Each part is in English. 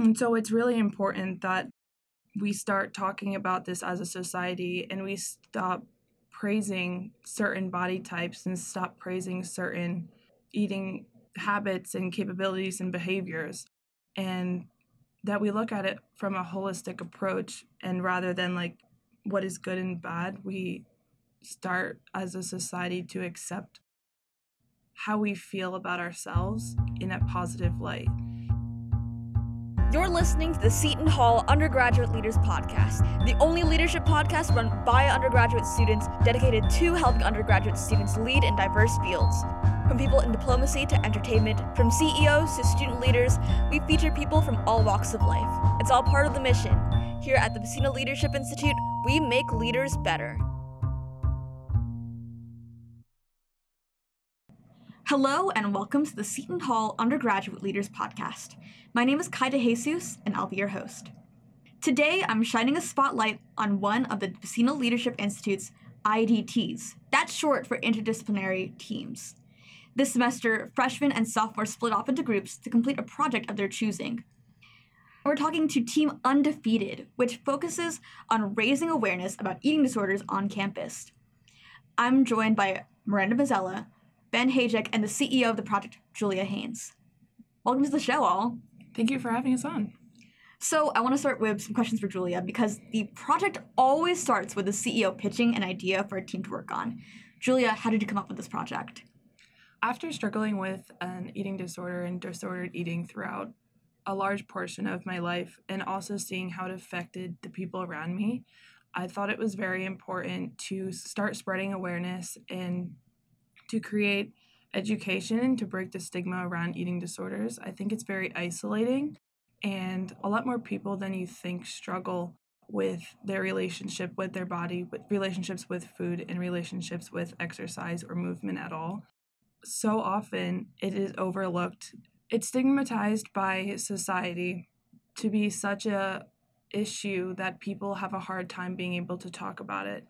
And so it's really important that we start talking about this as a society and we stop praising certain body types and stop praising certain eating habits and capabilities and behaviors. And that we look at it from a holistic approach and rather than like what is good and bad we start as a society to accept how we feel about ourselves in a positive light you're listening to the Seton Hall Undergraduate Leaders Podcast, the only leadership podcast run by undergraduate students dedicated to helping undergraduate students lead in diverse fields. From people in diplomacy to entertainment, from CEOs to student leaders, we feature people from all walks of life. It's all part of the mission. Here at the Buccino Leadership Institute, we make leaders better. Hello, and welcome to the Seton Hall Undergraduate Leaders Podcast. My name is Kai DeJesus, and I'll be your host. Today, I'm shining a spotlight on one of the Buccino Leadership Institute's IDTs. That's short for interdisciplinary teams. This semester, freshmen and sophomores split off into groups to complete a project of their choosing. We're talking to Team UndefeatED, which focuses on raising awareness about eating disorders on campus. I'm joined by Miranda Mazzella, Ben Hajek, and the CEO of the project, Julia Haynes. Welcome to the show, all. Thank you for having us on. So, I want to start with some questions for Julia because the project always starts with the CEO pitching an idea for a team to work on. Julia, how did you come up with this project? After struggling with an eating disorder and disordered eating throughout a large portion of my life, and also seeing how it affected the people around me, I thought it was very important to start spreading awareness and to create education to break the stigma around eating disorders. I think it's very isolating, and a lot more people than you think struggle with their relationship with their body, with relationships with food, and relationships with exercise or movement at all. So often it is overlooked. It's stigmatized by society to be such a issue that people have a hard time being able to talk about it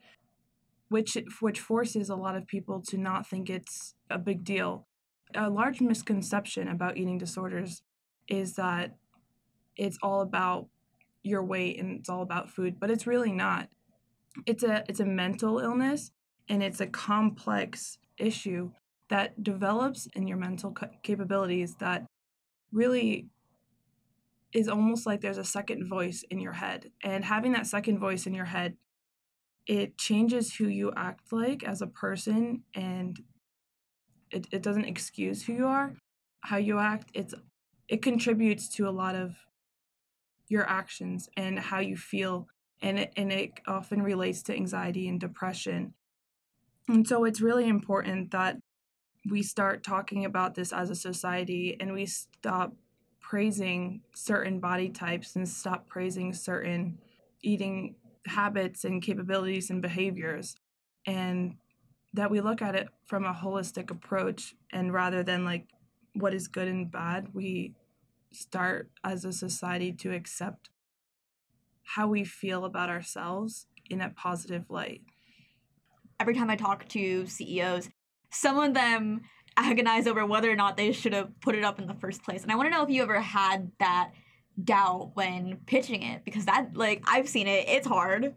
which which forces a lot of people to not think it's a big deal. A large misconception about eating disorders is that it's all about your weight and it's all about food, but it's really not. It's a it's a mental illness and it's a complex issue that develops in your mental capabilities that really is almost like there's a second voice in your head. And having that second voice in your head it changes who you act like as a person and it, it doesn't excuse who you are how you act. It's it contributes to a lot of your actions and how you feel and it, and it often relates to anxiety and depression. And so it's really important that we start talking about this as a society and we stop praising certain body types and stop praising certain eating habits and capabilities and behaviors and that we look at it from a holistic approach and rather than like what is good and bad we start as a society to accept how we feel about ourselves in a positive light. Every time i talk to ceos some of them agonize over whether or not they should have put it up in the first place and i want to know if you ever had that doubt when pitching it because that like I've seen it, it's hard.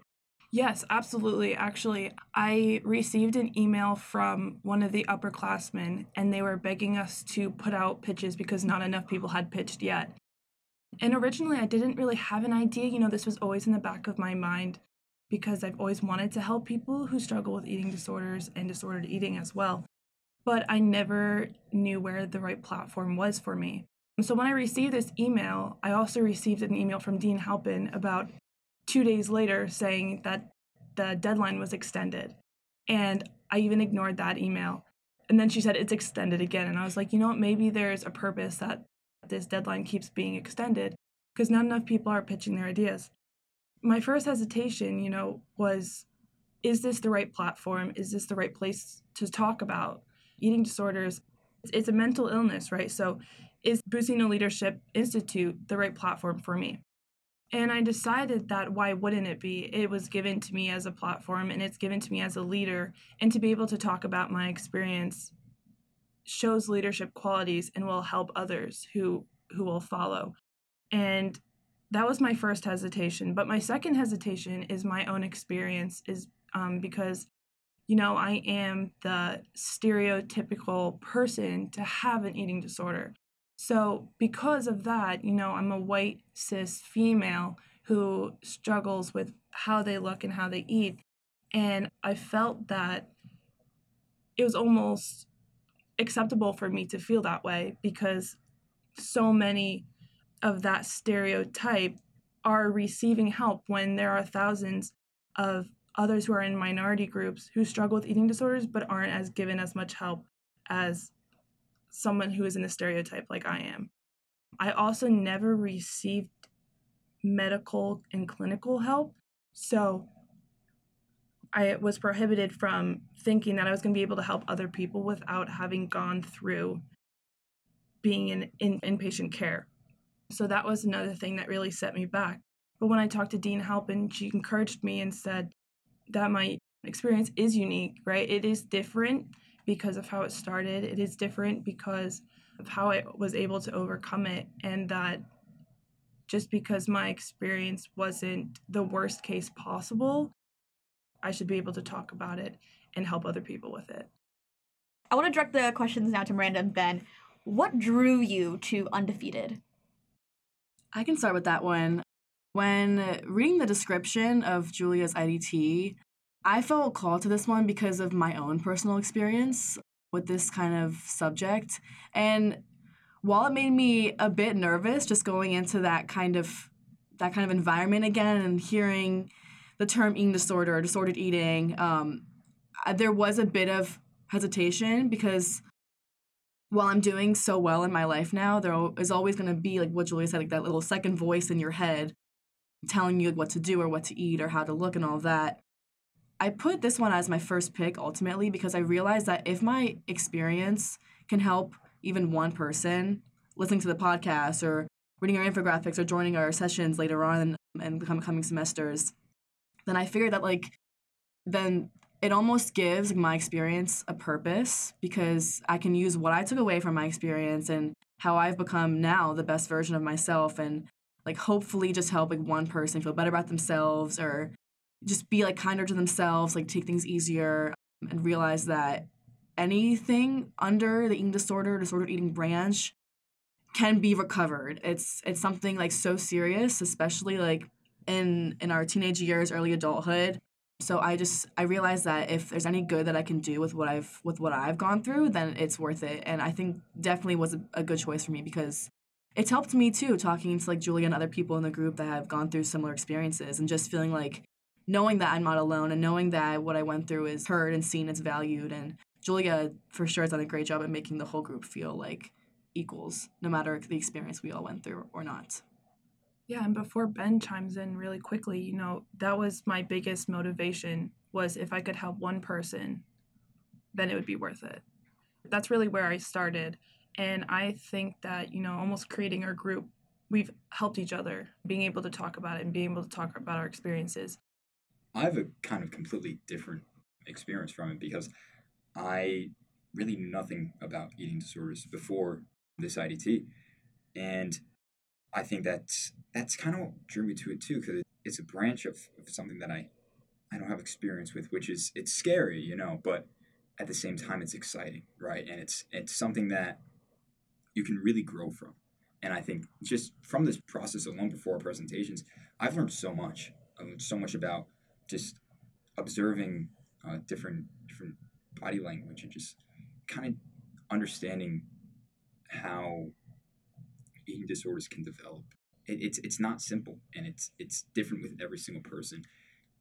Yes, absolutely. Actually, I received an email from one of the upperclassmen and they were begging us to put out pitches because not enough people had pitched yet. And originally, I didn't really have an idea. You know, this was always in the back of my mind because I've always wanted to help people who struggle with eating disorders and disordered eating as well. But I never knew where the right platform was for me. So when I received this email, I also received an email from Dean Halpin about two days later saying that the deadline was extended. And I even ignored that email. And then she said it's extended again. And I was like, you know what? Maybe there's a purpose that this deadline keeps being extended because not enough people are pitching their ideas. My first hesitation, you know, was is this the right platform? Is this the right place to talk about eating disorders? It's a mental illness, right? So is Buccino Leadership Institute the right platform for me? And I decided that why wouldn't it be? It was given to me as a platform and it's given to me as a leader. And to be able to talk about my experience shows leadership qualities and will help others who who will follow. And that was my first hesitation. But my second hesitation is my own experience, is um, because, you know, I am the stereotypical person to have an eating disorder. So, because of that, you know, I'm a white cis female who struggles with how they look and how they eat. And I felt that it was almost acceptable for me to feel that way because so many of that stereotype are receiving help when there are thousands of others who are in minority groups who struggle with eating disorders but aren't as given as much help as someone who is in a stereotype like I am. I also never received medical and clinical help. So I was prohibited from thinking that I was going to be able to help other people without having gone through being in, in inpatient care. So that was another thing that really set me back. But when I talked to Dean Halpin, she encouraged me and said that my experience is unique, right? It is different because of how it started. It is different because of how I was able to overcome it, and that just because my experience wasn't the worst case possible, I should be able to talk about it and help other people with it. I want to direct the questions now to Miranda and Ben. What drew you to UndefeatED? I can start with that one. When reading the description of Julia's IDT, I felt called to this one because of my own personal experience with this kind of subject. And while it made me a bit nervous just going into that kind of that kind of environment again and hearing the term eating disorder or disordered eating, um, there was a bit of hesitation because while I'm doing so well in my life now, there is always going to be like what Julia said, like that little second voice in your head telling you what to do or what to eat or how to look and all that. I put this one as my first pick ultimately because I realized that if my experience can help even one person listening to the podcast or reading our infographics or joining our sessions later on and the coming semesters, then I figured that like then it almost gives my experience a purpose because I can use what I took away from my experience and how I've become now the best version of myself and like hopefully just help like one person feel better about themselves or just be like kinder to themselves, like take things easier um, and realize that anything under the eating disorder, disordered eating branch can be recovered. It's it's something like so serious, especially like in in our teenage years, early adulthood so i just i realized that if there's any good that i can do with what i've with what i've gone through then it's worth it and i think definitely was a, a good choice for me because it's helped me too talking to like julia and other people in the group that have gone through similar experiences and just feeling like knowing that i'm not alone and knowing that what i went through is heard and seen it's valued and julia for sure has done a great job at making the whole group feel like equals no matter the experience we all went through or not yeah, and before Ben chimes in really quickly, you know, that was my biggest motivation was if I could help one person, then it would be worth it. That's really where I started. And I think that, you know, almost creating our group, we've helped each other, being able to talk about it and being able to talk about our experiences. I have a kind of completely different experience from it because I really knew nothing about eating disorders before this IDT. And I think that's that's kind of what drew me to it too, because it's a branch of, of something that I I don't have experience with, which is it's scary, you know, but at the same time it's exciting, right? And it's it's something that you can really grow from. And I think just from this process alone before presentations, I've learned so much. I've learned so much about just observing uh, different different body language and just kind of understanding how eating disorders can develop. It, it's it's not simple, and it's it's different with every single person.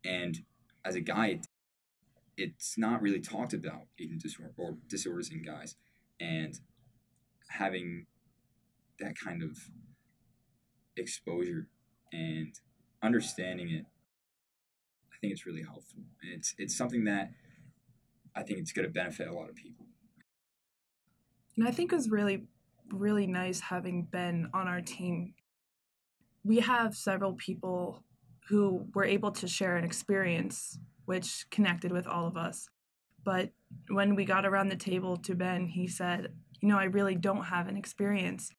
And as a guy, it's not really talked about eating disorder or disorders in guys, and having that kind of exposure and understanding it, think it's really helpful. And it's it's something that I think it's going to benefit a lot of people. And I think is really really nice having Ben on our team. We have several people who were able to share an experience which connected with all of us. But when we got around the table to Ben, he said, You know, I really don't have an experience.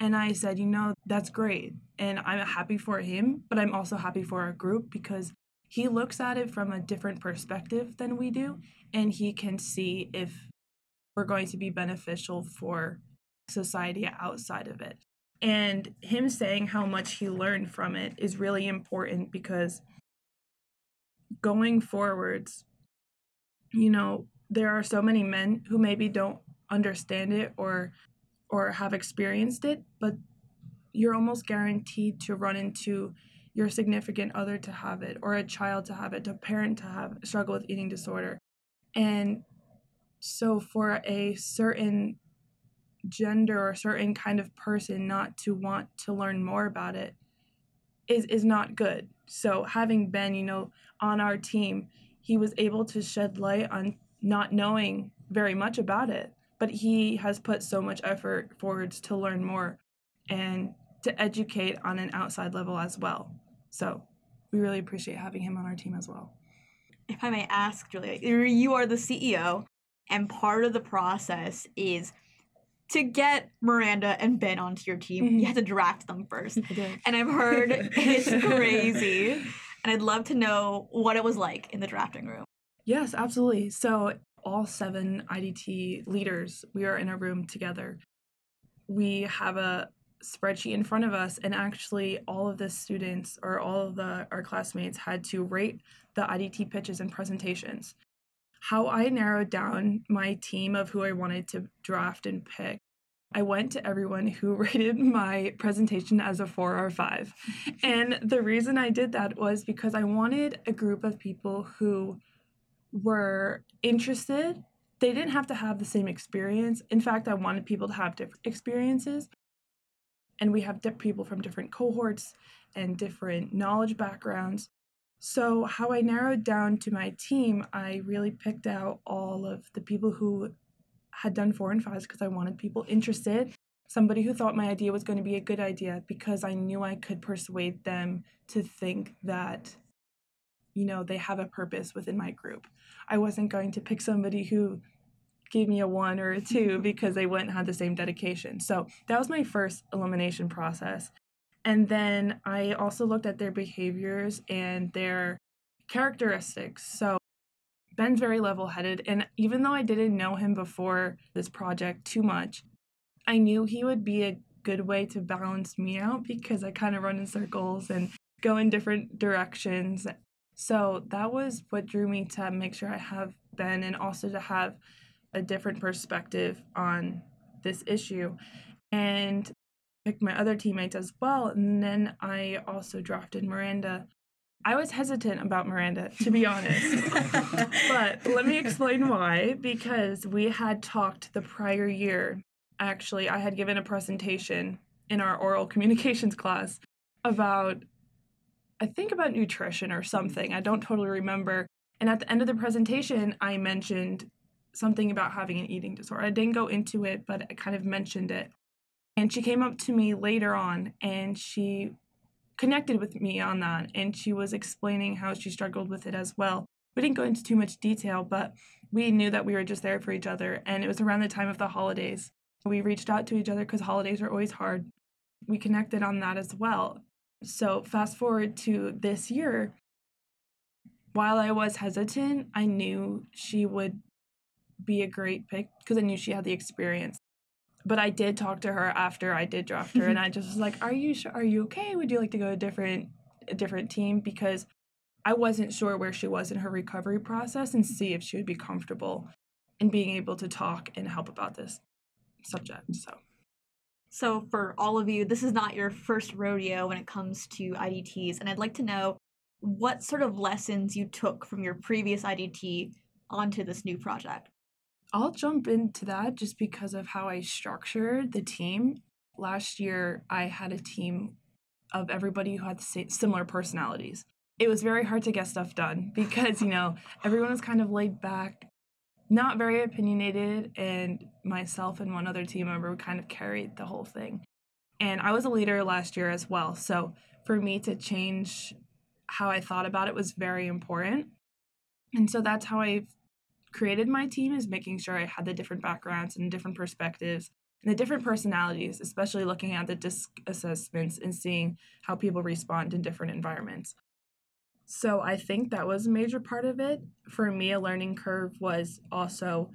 And I said, you know, that's great. And I'm happy for him, but I'm also happy for our group because he looks at it from a different perspective than we do. And he can see if we're going to be beneficial for society outside of it. And him saying how much he learned from it is really important because going forwards, you know, there are so many men who maybe don't understand it or or have experienced it, but you're almost guaranteed to run into your significant other to have it or a child to have it, a parent to have struggle with eating disorder. And so for a certain gender or certain kind of person not to want to learn more about it is is not good. So having Ben, you know, on our team, he was able to shed light on not knowing very much about it, but he has put so much effort forwards to learn more and to educate on an outside level as well. So we really appreciate having him on our team as well. If I may ask, Julia, you are the CEO, and part of the process is to get Miranda and Ben onto your team, mm-hmm. you have to draft them first. And I've heard it's crazy. And I'd love to know what it was like in the drafting room. Yes, absolutely. So, all seven IDT leaders, we are in a room together. We have a spreadsheet in front of us, and actually, all of the students or all of the our classmates had to rate the IDT pitches and presentations how I narrowed down my team of who I wanted to draft and pick. I went to everyone who rated my presentation as a four or five. and the reason I did that was because I wanted a group of people who were interested. They didn't have to have the same experience. In fact, I wanted people to have different experiences. And we have people from different cohorts and different knowledge backgrounds. So, how I narrowed down to my team, I really picked out all of the people who had done four and fives because I wanted people interested, somebody who thought my idea was going to be a good idea because I knew I could persuade them to think that, you know, they have a purpose within my group. I wasn't going to pick somebody who gave me a one or a two mm-hmm. because they wouldn't have the same dedication. So that was my first elimination process. And then I also looked at their behaviors and their characteristics. So Ben's very level headed. And even though I didn't know him before this project too much, I knew he would be a good way to balance me out because I kind of run in circles and go in different directions. So that was what drew me to make sure I have Ben and also to have a different perspective on this issue. And picked my other teammates as well. And then I also drafted Miranda. I was hesitant about Miranda, to be honest. but let me explain why. Because we had talked the prior year. Actually, I had given a presentation in our oral communications class about, I think about nutrition or something. I don't totally remember. And at the end of the presentation, I mentioned something about having an eating disorder. I didn't go into it, but I kind of mentioned it. And she came up to me later on and she connected with me on that. And she was explaining how she struggled with it as well. We didn't go into too much detail, but we knew that we were just there for each other. And it was around the time of the holidays. We reached out to each other because holidays are always hard. We connected on that as well. So, fast forward to this year, while I was hesitant, I knew she would be a great pick because I knew she had the experience but I did talk to her after I did draft her, and I just was like, "Are you sure? Are you okay? Would you like to go a different a different team?" Because I wasn't sure where she was in her recovery process and see if she would be comfortable in being able to talk and help about this subject. So. So, for all of you, this is not your first rodeo when it comes to IDTs, and I'd like to know what sort of lessons you took from your previous IDT onto this new project. I'll jump into that just because of how I structured the team. Last year, I had a team of everybody who had similar personalities. It was very hard to get stuff done because, you know, everyone was kind of laid back, not very opinionated, and myself and one other team member kind of carried the whole thing. And I was a leader last year as well. So for me to change how I thought about it was very important. And so that's how I created my team is making sure I had the different backgrounds and different perspectives and the different personalities, especially looking at the disc assessments and seeing how people respond in different environments. So I think that was a major part of it. For me, a learning curve was also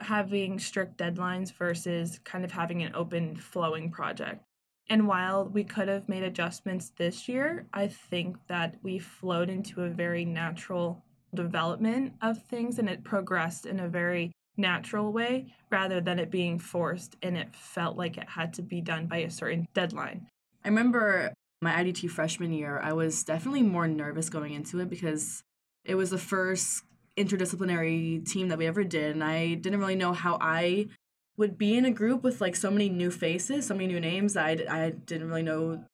having strict deadlines versus kind of having an open flowing project. And while we could have made adjustments this year, I think that we flowed into a very natural development of things and it progressed in a very natural way rather than it being forced and it felt like it had to be done by a certain deadline. I remember my IDT freshman year, I was definitely more nervous going into it because it was the first interdisciplinary team that we ever did and I didn't really know how I would be in a group with like so many new faces, so many new names. I I didn't really know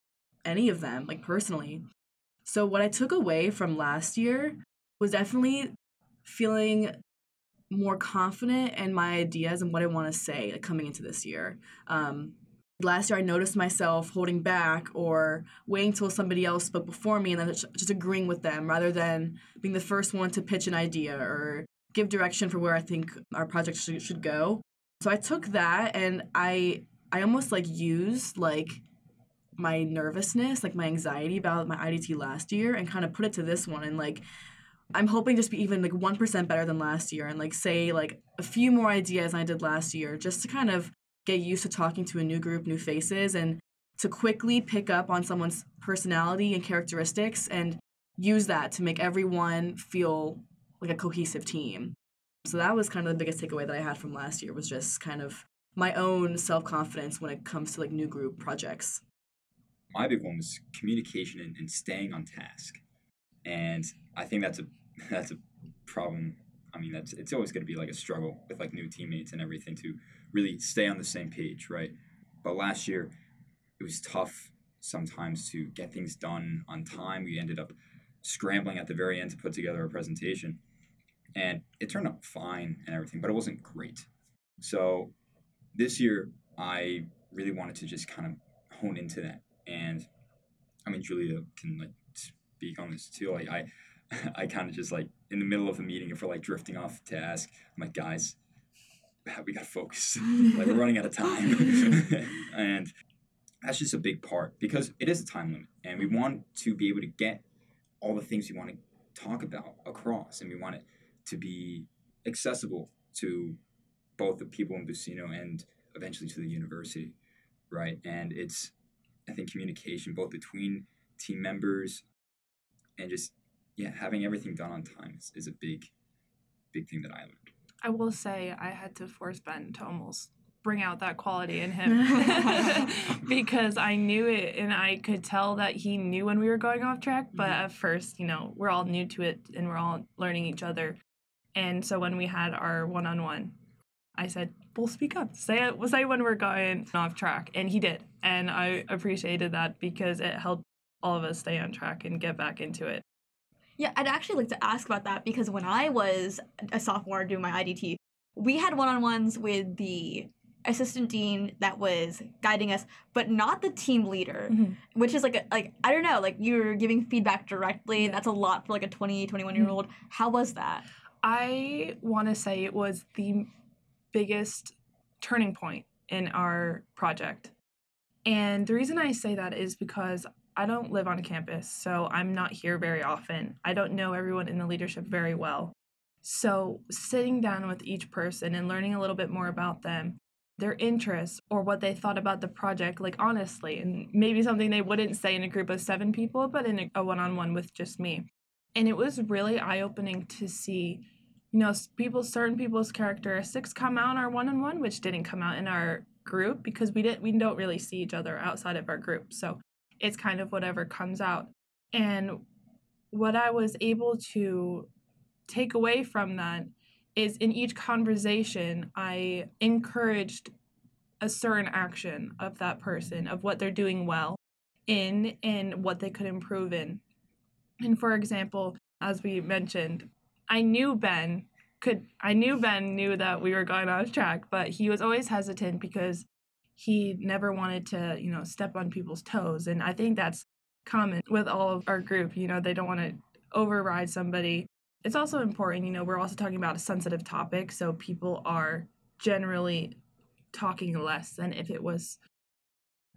any of them like personally. So what I took away from last year was definitely feeling more confident in my ideas and what I want to say like, coming into this year. Um, last year, I noticed myself holding back or waiting till somebody else spoke before me and then just agreeing with them rather than being the first one to pitch an idea or give direction for where I think our project should, should go. So I took that and I I almost like used like my nervousness, like my anxiety about my IDT last year and kind of put it to this one and like I'm hoping just be even like 1% better than last year and like say like a few more ideas I did last year just to kind of get used to talking to a new group, new faces and to quickly pick up on someone's personality and characteristics and use that to make everyone feel like a cohesive team. So that was kind of the biggest takeaway that I had from last year was just kind of my own self-confidence when it comes to like new group projects. My big one was communication and, and staying on task. And I think that's a that's a problem. I mean, that's it's always going to be like a struggle with like new teammates and everything to really stay on the same page, right? But last year, it was tough sometimes to get things done on time. We ended up scrambling at the very end to put together a presentation and it turned out fine and everything, but it wasn't great. So this year, I really wanted to just kind of hone into that, and I mean, Julia can like speak on this too. Like I, I kind of just like in the middle of the meeting, if we're like drifting off task, I'm like, guys, we gotta focus. like we're running out of time, and that's just a big part because it is a time limit, and we want to be able to get all the things we want to talk about across, and we want it to be accessible to both the people in Buccino and eventually to the university, right? And it's, I think, communication both between team members and just, yeah, having everything done on time is, is a big, big thing that I learned. I will say I had to force Ben to almost bring out that quality in him because I knew it and I could tell that he knew when we were going off track. But mm-hmm. at first, you know, we're all new to it and we're all learning each other. And so when we had our one on one, I said, "We'll speak up. Say it. Say when we're going off track." And he did, and I appreciated that because it helped all of us stay on track and get back into it. Yeah, I'd actually like to ask about that because when I was a sophomore doing my IDT, we had one on ones with the assistant dean that was guiding us, but not the team leader, mm-hmm. which is like a, like I don't know, like you're giving feedback directly. That's a lot for like a 20, 21 year old. Mm-hmm. How was that? I want to say it was the biggest turning point in our project. And the reason I say that is because I don't live on campus, so I'm not here very often. I don't know everyone in the leadership very well. So, sitting down with each person and learning a little bit more about them, their interests, or what they thought about the project, like honestly, and maybe something they wouldn't say in a group of seven people, but in a one on one with just me. And it was really eye opening to see you know, people certain people's characteristics come out in our one on one, which didn't come out in our group because we didn't we don't really see each other outside of our group. So it's kind of whatever comes out. And what I was able to take away from that is in each conversation, I encouraged a certain action of that person, of what they're doing well in and what they could improve in. And for example, as we mentioned, I knew Ben could I knew Ben knew that we were going off track, but he was always hesitant because he never wanted to, you know, step on people's toes. And I think that's common with all of our group. You know, they don't want to override somebody. It's also important, you know, we're also talking about a sensitive topic, so people are generally talking less than if it was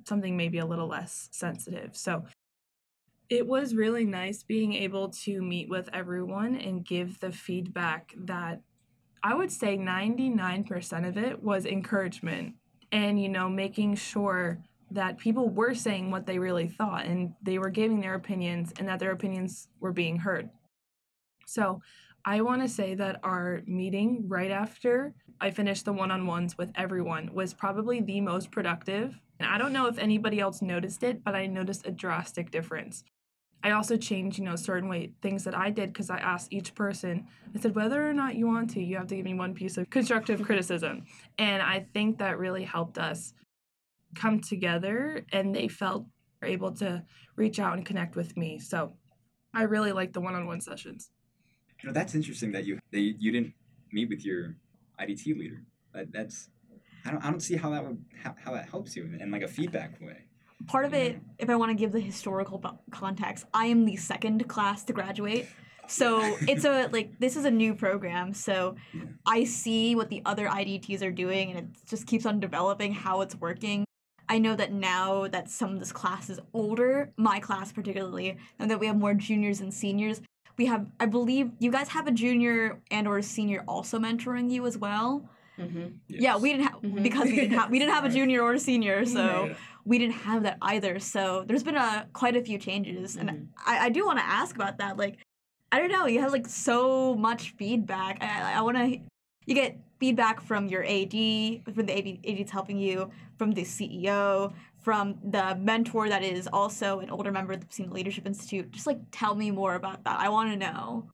something maybe a little less sensitive. So it was really nice being able to meet with everyone and give the feedback that I would say 99% of it was encouragement and, you know, making sure that people were saying what they really thought and they were giving their opinions and that their opinions were being heard. So I want to say that our meeting right after I finished the one on ones with everyone was probably the most productive. And I don't know if anybody else noticed it, but I noticed a drastic difference. I also changed, you know, certain way things that I did because I asked each person. I said whether or not you want to, you have to give me one piece of constructive criticism, and I think that really helped us come together, and they felt able to reach out and connect with me. So I really like the one-on-one sessions. You know, that's interesting that you that you didn't meet with your IDT leader. That, that's I don't I don't see how that would how, how that helps you in, in like a feedback way. Part of it, if I want to give the historical context, I am the second class to graduate. So it's a like this is a new program. So I see what the other IDTs are doing and it just keeps on developing how it's working. I know that now that some of this class is older, my class particularly, and that we have more juniors and seniors, we have I believe you guys have a junior and or a senior also mentoring you as well. Mm-hmm. Yeah, we didn't have Mhm. because we didn't have we didn't have a junior or a senior, so Yeah. We didn't have that either. So there's been a quite a few changes, and Mhm. I, I do want to ask about that. Like, I don't know, you have like so much feedback. I, I want to. You get feedback from your AD, from the AD, AD's helping you, from the CEO, from the mentor that is also an older member of the Buccino Leadership Institute. Just like tell me more about that. I want to know.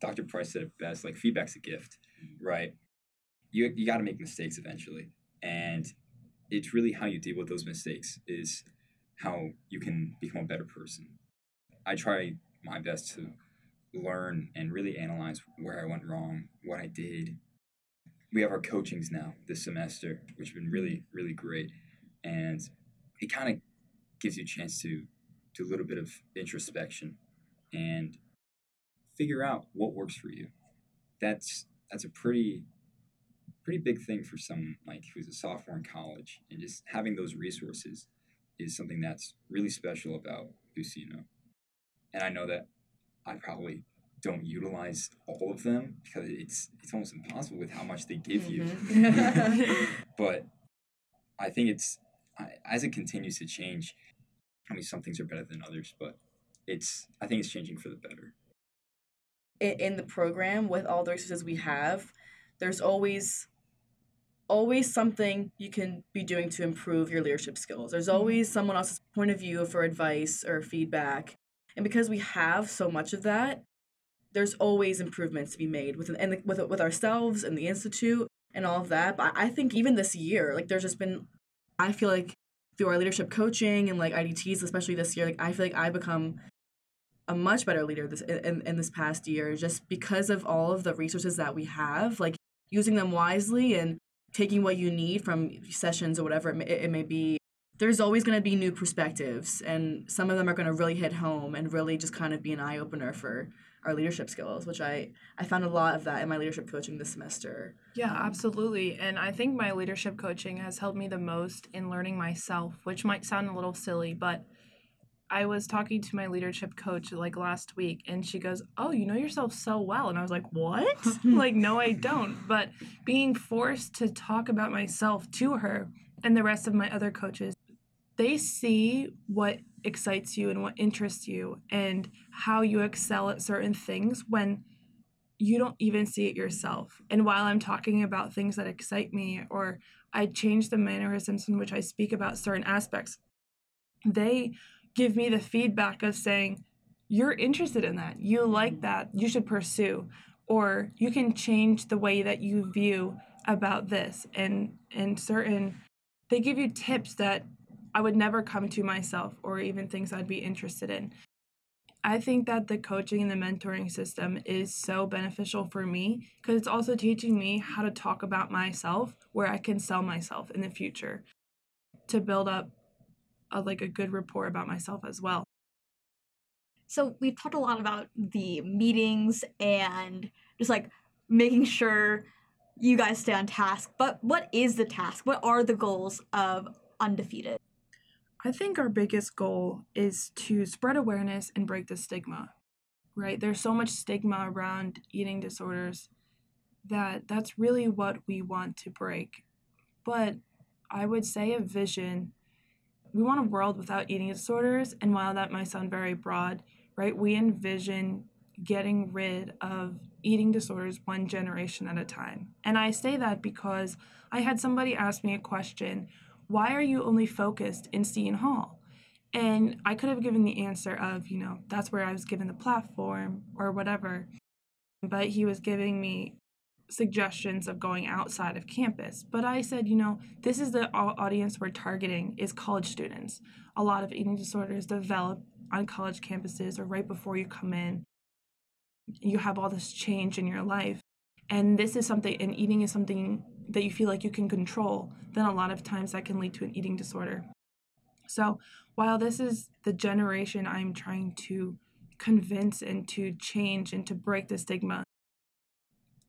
Dr. Price said it best, like feedback's a gift, right? You you got to make mistakes eventually, and it's really how you deal with those mistakes is how you can become a better person. I try my best to learn and really analyze where I went wrong, what I did. We have our coachings now this semester, which have been really really great, and it kind of gives you a chance to do a little bit of introspection and figure out what works for you. That's that's a pretty pretty big thing for someone like who's a sophomore in college, and just having those resources is something that's really special about Buccino. And I know that I probably don't utilize all of them because it's it's almost impossible with how much they give you. Mhm. but I think it's as it continues to change. I mean, some things are better than others, but it's I think it's changing for the better. in, in the program with all the resources we have there's always always something you can be doing to improve your leadership skills. There's mm-hmm. always someone else's point of view for advice or feedback. And because we have so much of that there's always improvements to be made with and with with ourselves and the institute and all of that. But i think even this year like there's just been i feel like through our leadership coaching and like idts especially this year like i feel like i become a much better leader this in, in this past year just because of all of the resources that we have like using them wisely and taking what you need from sessions or whatever it may, it may be there's always going to be new perspectives and some of them are going to really hit home and really just kind of be an eye-opener for our leadership skills which i i found a lot of that in my leadership coaching this semester Yeah, um, absolutely. And I think my leadership coaching has helped me the most in learning myself, which might sound a little silly, but I was talking to my leadership coach like last week and she goes, "Oh, you know yourself so well." And I was like, "What?" like, "No, I don't." But being forced to talk about myself to her and the rest of my other coaches, they see what excites you and what interests you and how you excel at certain things when you don't even see it yourself. And while I'm talking about things that excite me or I change the mannerisms in which I speak about certain aspects, they give me the feedback of saying, You're interested in that. You like that. You should pursue. Or you can change the way that you view about this. And and certain they give you tips that I would never come to myself or even things I'd be interested in. I think that the coaching and the mentoring system is so beneficial for me because it's also teaching me how to talk about myself where I can sell myself in the future to build up a, like a good rapport about myself as well. So we've talked a lot about the meetings and just like making sure you guys stay on task, but what is the task? What are the goals of UndefeatED? I think our biggest goal is to spread awareness and break the stigma, right? There's so much stigma around eating disorders that that's really what we want to break. But I would say a vision we want a world without eating disorders, and while that might sound very broad, right, we envision getting rid of eating disorders one generation at a time. And I say that because I had somebody ask me a question why are you only focused in Seton Hall? And I could have given the answer of, you know, that's where I was given the platform or whatever. But he was giving me suggestions of going outside of campus. But I said, you know, this is the audience we're targeting is college students. A lot of eating disorders develop on college campuses or right before you come in. You have all this change in your life. And this is something, and eating is something that you feel like you can control, then a lot of times that can lead to an eating disorder. So, while this is the generation I'm trying to convince and to change and to break the stigma,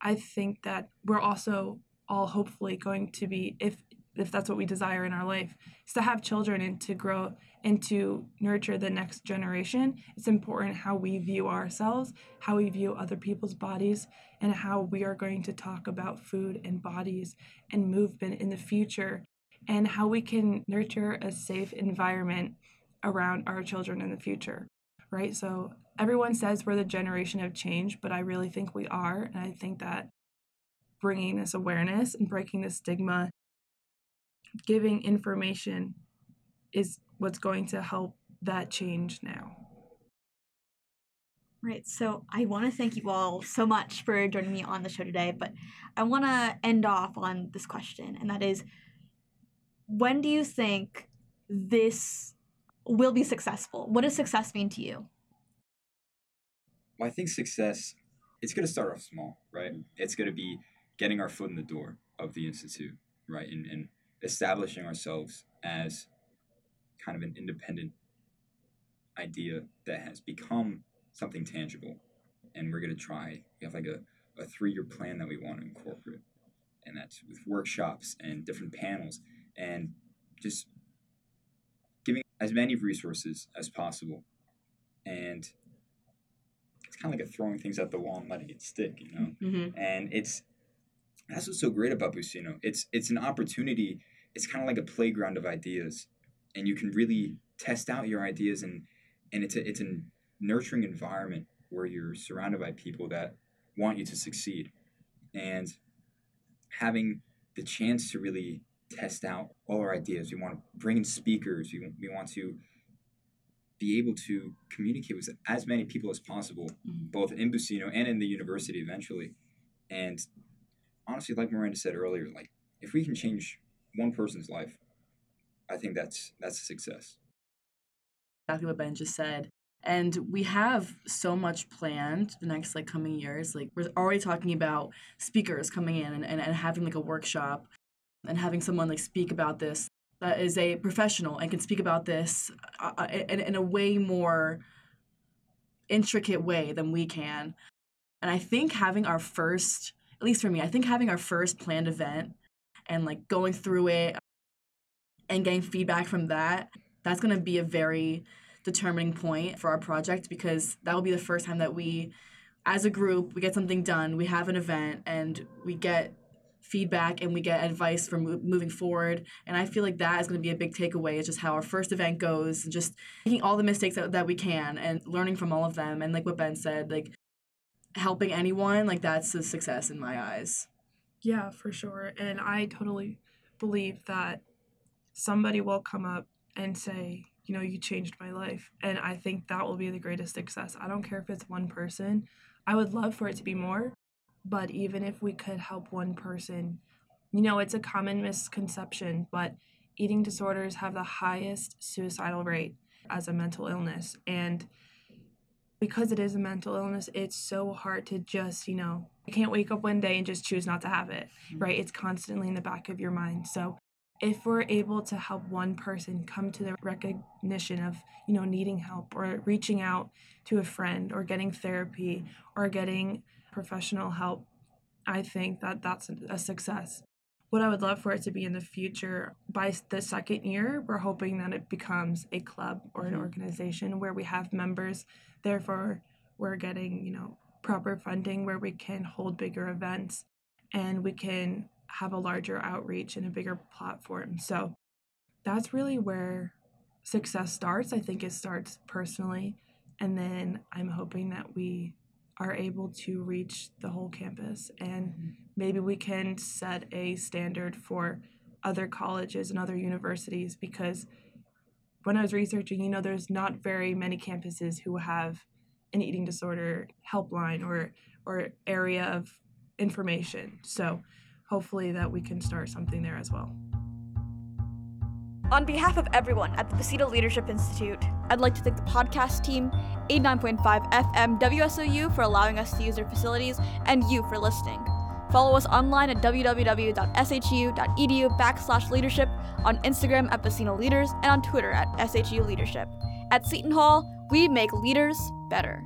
I think that we're also all hopefully going to be, if if that's what we desire in our life, is to have children and to grow and to nurture the next generation. It's important how we view ourselves, how we view other people's bodies, and how we are going to talk about food and bodies and movement in the future, and how we can nurture a safe environment around our children in the future, right? So everyone says we're the generation of change, but I really think we are. And I think that bringing this awareness and breaking the stigma giving information is what's going to help that change now. Right. So I want to thank you all so much for joining me on the show today, but I want to end off on this question, and that is when do you think this will be successful? What does success mean to you? Well, I think success, it's going to start off small, right? Mm-hmm. It's going to be getting our foot in the door of the Institute, right? And, and establishing ourselves as kind of an independent idea that has become something tangible. And we're going to try, we have like a, a three year plan that we want to incorporate. And that's with workshops and different panels and just giving as many resources as possible. And it's kind of like a throwing things at the wall and letting it stick, you know? Mm-hmm. And it's, that's what's so great about Buccino. It's it's an opportunity. It's kind of like a playground of ideas, and you can really test out your ideas and and it's a, it's a nurturing environment where you're surrounded by people that want you to succeed, and having the chance to really test out all our ideas. We want to bring in speakers. We, we want to be able to communicate with as many people as possible, mm-hmm. both in Buccino and in the university eventually. And honestly, like Miranda said earlier, like if we can change one person's life, I think that's that's a success. Exactly what Ben just said. And we have so much planned the next like coming years. Like we're already talking about speakers coming in and, and, and having like a workshop and having someone like speak about this that is a professional and can speak about this uh, uh in, in a way more intricate way than we can. And I think having our first at least for me, I think having our first planned event and like going through it and getting feedback from that, that's going to be a very determining point for our project because that will be the first time that we as a group we get something done we have an event and we get feedback and we get advice for mo- moving forward and i feel like that is going to be a big takeaway is just how our first event goes and just making all the mistakes that, that we can and learning from all of them and like what ben said like helping anyone, like that's a success in my eyes. Yeah, for sure. And I totally believe that somebody will come up and say, you know, you changed my life. And I think that will be the greatest success. I don't care if it's one person. I would love for it to be more, but even if we could help one person, you know, it's a common misconception, but eating disorders have the highest suicidal rate as a mental illness. And because it is a mental illness, it's so hard to just, you know, you can't wake up one day and just choose not to have it, mm-hmm. right? It's constantly in the back of your mind. So if we're able to help one person come to the recognition of, you know, needing help or reaching out to a friend or getting therapy or getting professional help, I think that that's a success. What I would love for it to be in the future, by the second year, we're hoping that it becomes a club or an Mhm. organization where we have members. Therefore, we're getting, you know, proper funding where we can hold bigger events and we can have a larger outreach and a bigger platform. So that's really where success starts. I think it starts personally. And then I'm hoping that we are able to reach the whole campus and mm-hmm. maybe we can set a standard for other colleges and other universities because when I was researching, you know, there's not very many campuses who have an eating disorder helpline or or area of information. So hopefully that we can start something there as well. On behalf of everyone at the Buccino Leadership Institute, I'd like to thank the podcast team, 89.5 FM WSOU for allowing us to use their facilities, and you for listening. Follow us online at www.shu.edu backslash leadership, on Instagram at Buccino Leaders, and on Twitter at SHU Leadership. At Seton Hall, we make leaders better.